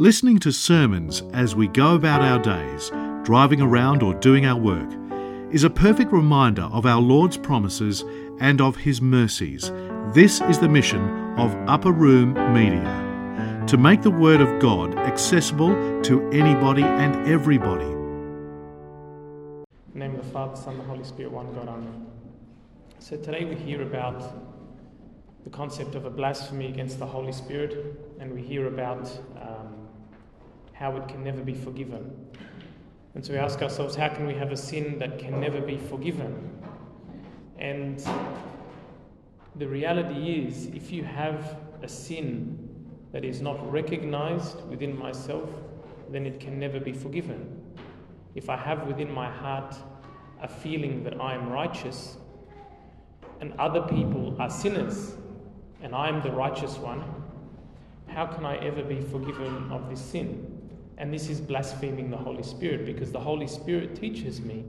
Listening to sermons as we go about our days, driving around or doing our work, is a perfect reminder of our Lord's promises and of His mercies. This is the mission of Upper Room Media to make the Word of God accessible to anybody and everybody. In the name of the Father, Son, and the Holy Spirit, one God, Amen. So today we hear about the concept of a blasphemy against the Holy Spirit, and we hear about um, how it can never be forgiven. And so we ask ourselves, how can we have a sin that can never be forgiven? And the reality is, if you have a sin that is not recognized within myself, then it can never be forgiven. If I have within my heart a feeling that I am righteous and other people are sinners and I am the righteous one, how can I ever be forgiven of this sin? And this is blaspheming the Holy Spirit because the Holy Spirit teaches me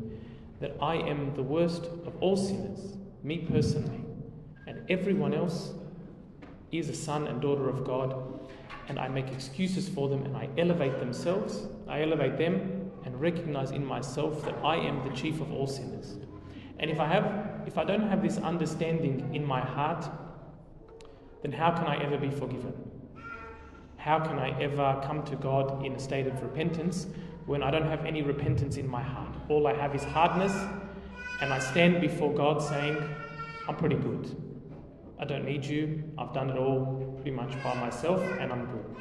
that I am the worst of all sinners, me personally, and everyone else is a son and daughter of God, and I make excuses for them and I elevate themselves, I elevate them and recognize in myself that I am the chief of all sinners. And if I have if I don't have this understanding in my heart, then how can I ever be forgiven? How can I ever come to God in a state of repentance when I don't have any repentance in my heart? All I have is hardness, and I stand before God saying, I'm pretty good. I don't need you. I've done it all pretty much by myself, and I'm good.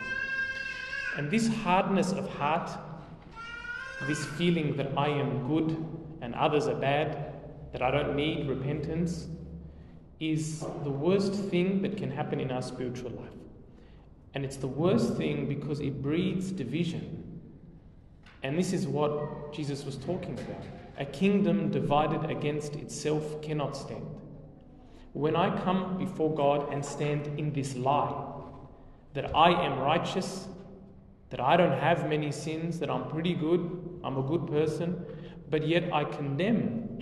And this hardness of heart, this feeling that I am good and others are bad, that I don't need repentance, is the worst thing that can happen in our spiritual life. And it's the worst thing because it breeds division. And this is what Jesus was talking about. A kingdom divided against itself cannot stand. When I come before God and stand in this lie that I am righteous, that I don't have many sins, that I'm pretty good, I'm a good person, but yet I condemn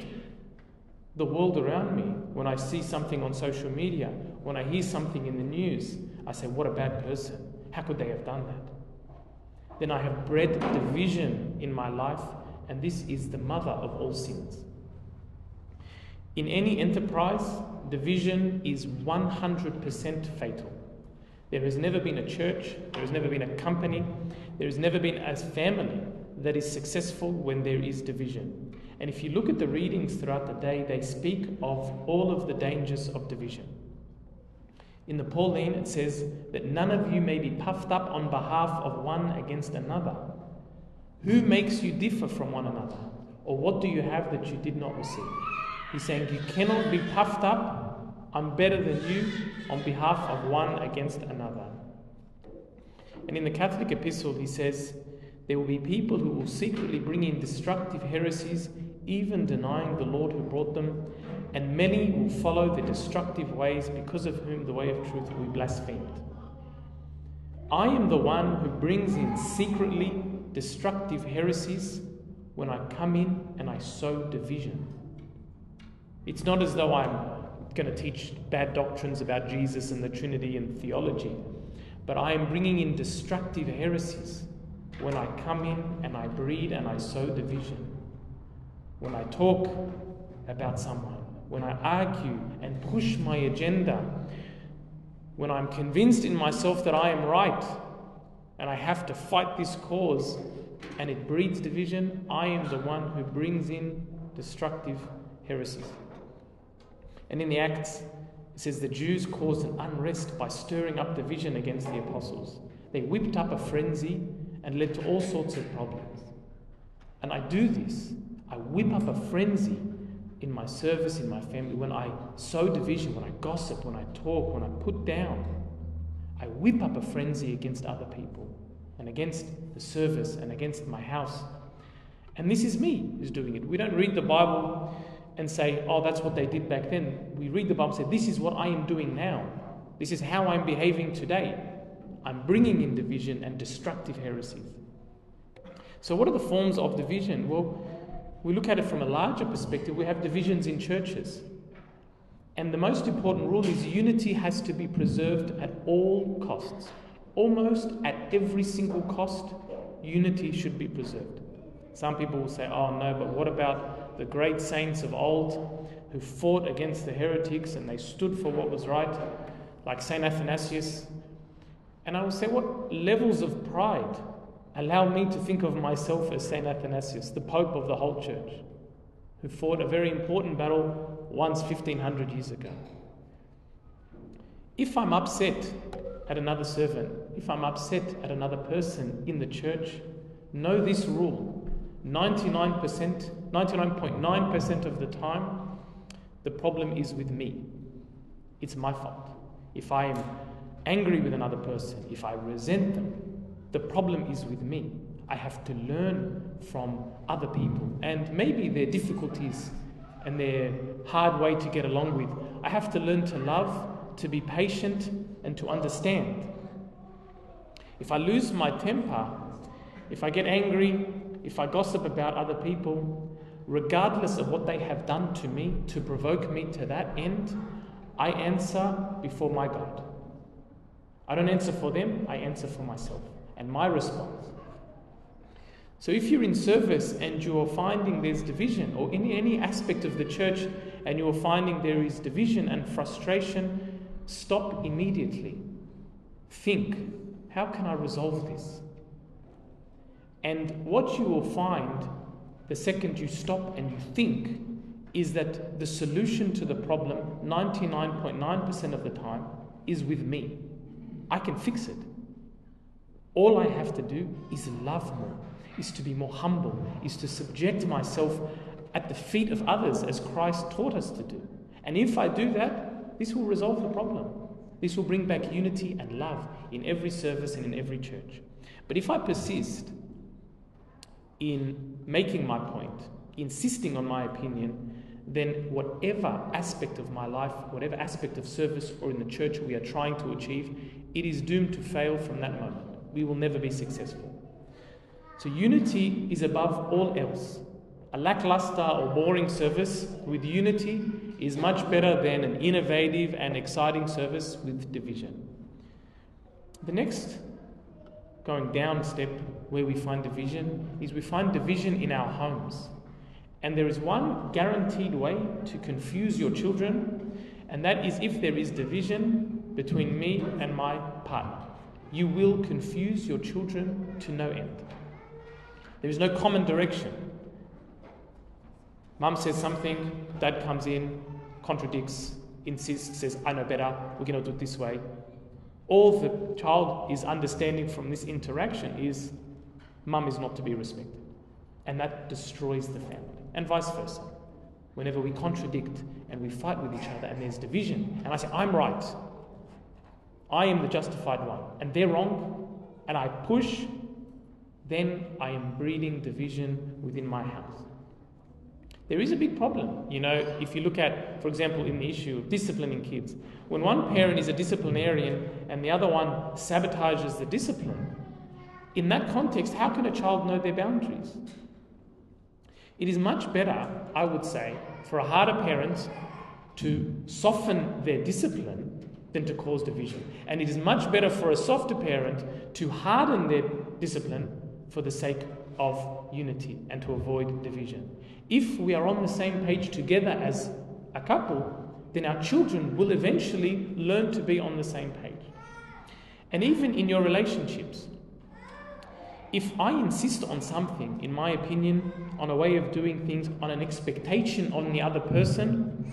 the world around me when I see something on social media, when I hear something in the news, I say, What a bad person. How could they have done that? Then I have bred division in my life, and this is the mother of all sins. In any enterprise, division is 100% fatal. There has never been a church, there has never been a company, there has never been a family that is successful when there is division. And if you look at the readings throughout the day, they speak of all of the dangers of division. In the Pauline, it says that none of you may be puffed up on behalf of one against another. Who makes you differ from one another? Or what do you have that you did not receive? He's saying you cannot be puffed up. I'm better than you on behalf of one against another. And in the Catholic epistle, he says, There will be people who will secretly bring in destructive heresies, even denying the Lord who brought them, and many will follow the destructive ways because of whom the way of truth will be blasphemed. I am the one who brings in secretly destructive heresies when I come in and I sow division. It's not as though I'm going to teach bad doctrines about Jesus and the Trinity and theology, but I am bringing in destructive heresies when I come in and I breed and I sow division. When I talk about someone, when I argue and push my agenda, when I'm convinced in myself that I am right and I have to fight this cause and it breeds division, I am the one who brings in destructive heresies. And in the Acts, it says the Jews caused an unrest by stirring up division against the apostles. They whipped up a frenzy and led to all sorts of problems. And I do this. I whip up a frenzy in my service, in my family, when I sow division, when I gossip, when I talk, when I put down. I whip up a frenzy against other people and against the service and against my house. And this is me who's doing it. We don't read the Bible and say, oh, that's what they did back then. We read the Bible and say, this is what I am doing now. This is how I'm behaving today. I'm bringing in division and destructive heresies. So, what are the forms of division? Well, we look at it from a larger perspective. We have divisions in churches. And the most important rule is unity has to be preserved at all costs. almost at every single cost, unity should be preserved. Some people will say, oh no, but what about the great saints of old who fought against the heretics and they stood for what was right, like St. Athanasius? And I will say, what levels of pride allow me to think of myself as St. Athanasius, the Pope of the whole church, who fought a very important battle once 1500 years ago? If I'm upset at another servant, if I'm upset at another person in the church, know this rule 99%, 99.9% of the time, the problem is with me. It's my fault. If I am angry with another person, if I resent them, the problem is with me. I have to learn from other people and maybe their difficulties and their hard way to get along with. I have to learn to love to be patient and to understand. If I lose my temper, if I get angry, if I gossip about other people, regardless of what they have done to me to provoke me to that end, I answer before my God. I don't answer for them, I answer for myself and my response. So if you're in service and you're finding there's division, or in any aspect of the church and you're finding there is division and frustration, Stop immediately. Think, how can I resolve this? And what you will find the second you stop and you think is that the solution to the problem 99.9% of the time is with me. I can fix it. All I have to do is love more, is to be more humble, is to subject myself at the feet of others as Christ taught us to do. And if I do that, this will resolve the problem. This will bring back unity and love in every service and in every church. But if I persist in making my point, insisting on my opinion, then whatever aspect of my life, whatever aspect of service or in the church we are trying to achieve, it is doomed to fail from that moment. We will never be successful. So, unity is above all else. A lackluster or boring service with unity is much better than an innovative and exciting service with division. The next, going down step where we find division, is we find division in our homes. And there is one guaranteed way to confuse your children, and that is if there is division between me and my partner. You will confuse your children to no end. There is no common direction. Mum says something, dad comes in, contradicts, insists, says, I know better, we're going to do it this way. All the child is understanding from this interaction is mum is not to be respected. And that destroys the family, and vice versa. Whenever we contradict and we fight with each other and there's division, and I say, I'm right, I am the justified one, and they're wrong, and I push, then I am breeding division within my house. There is a big problem. You know, if you look at, for example, in the issue of disciplining kids, when one parent is a disciplinarian and the other one sabotages the discipline, in that context, how can a child know their boundaries? It is much better, I would say, for a harder parent to soften their discipline than to cause division. And it is much better for a softer parent to harden their discipline for the sake of unity and to avoid division. If we are on the same page together as a couple, then our children will eventually learn to be on the same page. And even in your relationships, if I insist on something, in my opinion, on a way of doing things, on an expectation on the other person,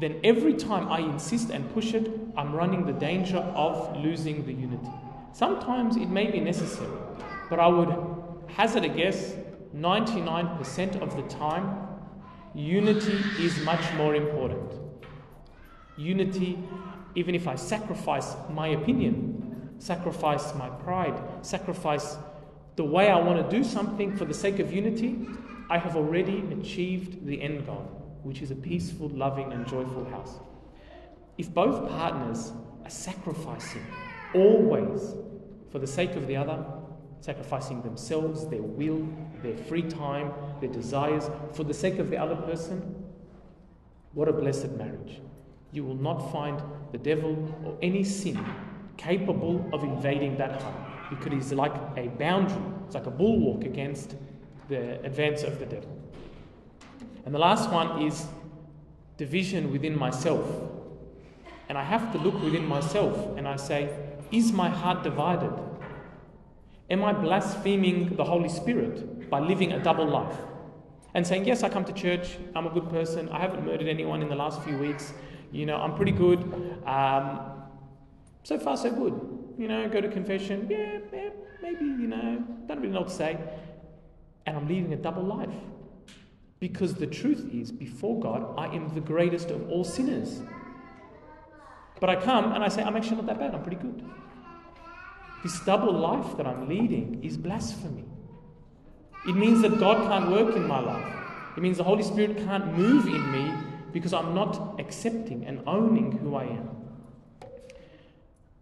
then every time I insist and push it, I'm running the danger of losing the unity. Sometimes it may be necessary, but I would hazard a guess 99% of the time, unity is much more important. Unity, even if I sacrifice my opinion, sacrifice my pride, sacrifice the way I want to do something for the sake of unity, I have already achieved the end goal, which is a peaceful, loving, and joyful house. If both partners are sacrificing always for the sake of the other, sacrificing themselves, their will, their free time, their desires for the sake of the other person. What a blessed marriage. You will not find the devil or any sin capable of invading that home because it is like a boundary, it's like a bulwark against the advance of the devil. And the last one is division within myself. And I have to look within myself and I say, is my heart divided? Am I blaspheming the Holy Spirit by living a double life? And saying, Yes, I come to church, I'm a good person, I haven't murdered anyone in the last few weeks, you know, I'm pretty good. Um, so far, so good. You know, go to confession, yeah, yeah, maybe, you know, don't really know what to say. And I'm leading a double life. Because the truth is, before God, I am the greatest of all sinners. But I come and I say, I'm actually not that bad, I'm pretty good. This double life that I'm leading is blasphemy. It means that God can't work in my life. It means the Holy Spirit can't move in me because I'm not accepting and owning who I am.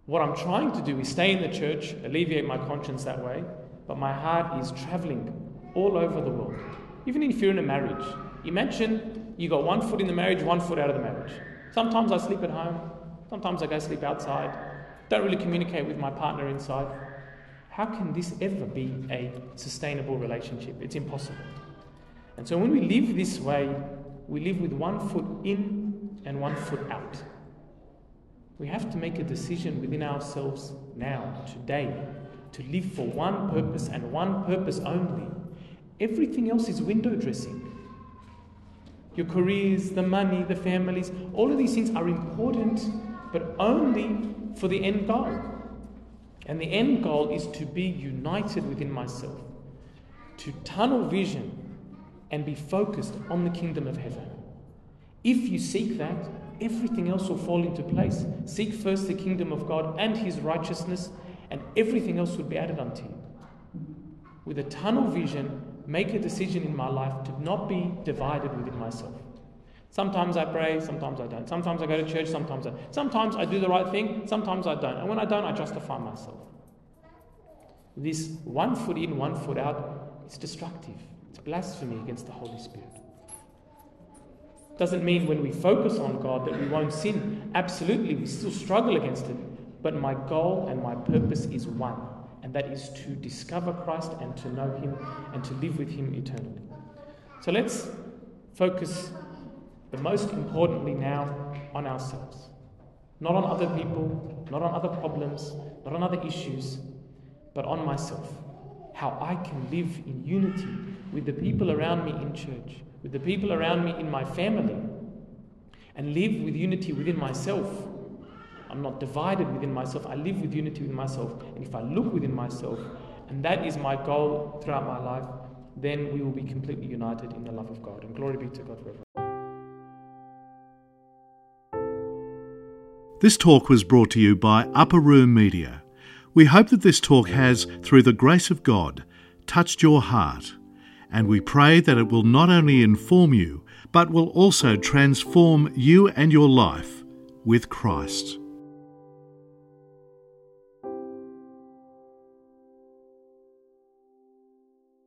What I'm trying to do is stay in the church, alleviate my conscience that way, but my heart is traveling all over the world. Even if you're in a marriage, imagine you got one foot in the marriage, one foot out of the marriage. Sometimes I sleep at home, sometimes I go sleep outside, don't really communicate with my partner inside. How can this ever be a sustainable relationship? It's impossible. And so when we live this way, we live with one foot in and one foot out. We have to make a decision within ourselves now, today, to live for one purpose and one purpose only Everything else is window dressing. Your careers, the money, the families, all of these things are important, but only for the end goal. And the end goal is to be united within myself, to tunnel vision and be focused on the kingdom of heaven. If you seek that, everything else will fall into place. Seek first the kingdom of God and his righteousness, and everything else will be added unto you. With a tunnel vision, make a decision in my life to not be divided within myself. Sometimes I pray, sometimes I don't. Sometimes I go to church, sometimes I sometimes I do the right thing, sometimes I don't. And when I don't, I justify myself. This one foot in, one foot out, it's destructive. It's blasphemy against the Holy Spirit. Doesn't mean when we focus on God that we won't sin. Absolutely, we still struggle against it. But my goal and my purpose is one and that is to discover Christ and to know Him and to live with Him eternally. So let's focus the most importantly now on ourselves. Not on other people, not on other problems, not on other issues, but on myself. How I can live in unity with the people around me in church, with the people around me in my family, and live with unity within myself I'm not divided within myself. I live with unity with myself. And if I look within myself, and that is my goal throughout my life, then we will be completely united in the love of God. And glory be to God forever. This talk was brought to you by Upper Room Media. We hope that this talk has, through the grace of God, touched your heart, and we pray that it will not only inform you, but will also transform you and your life with Christ.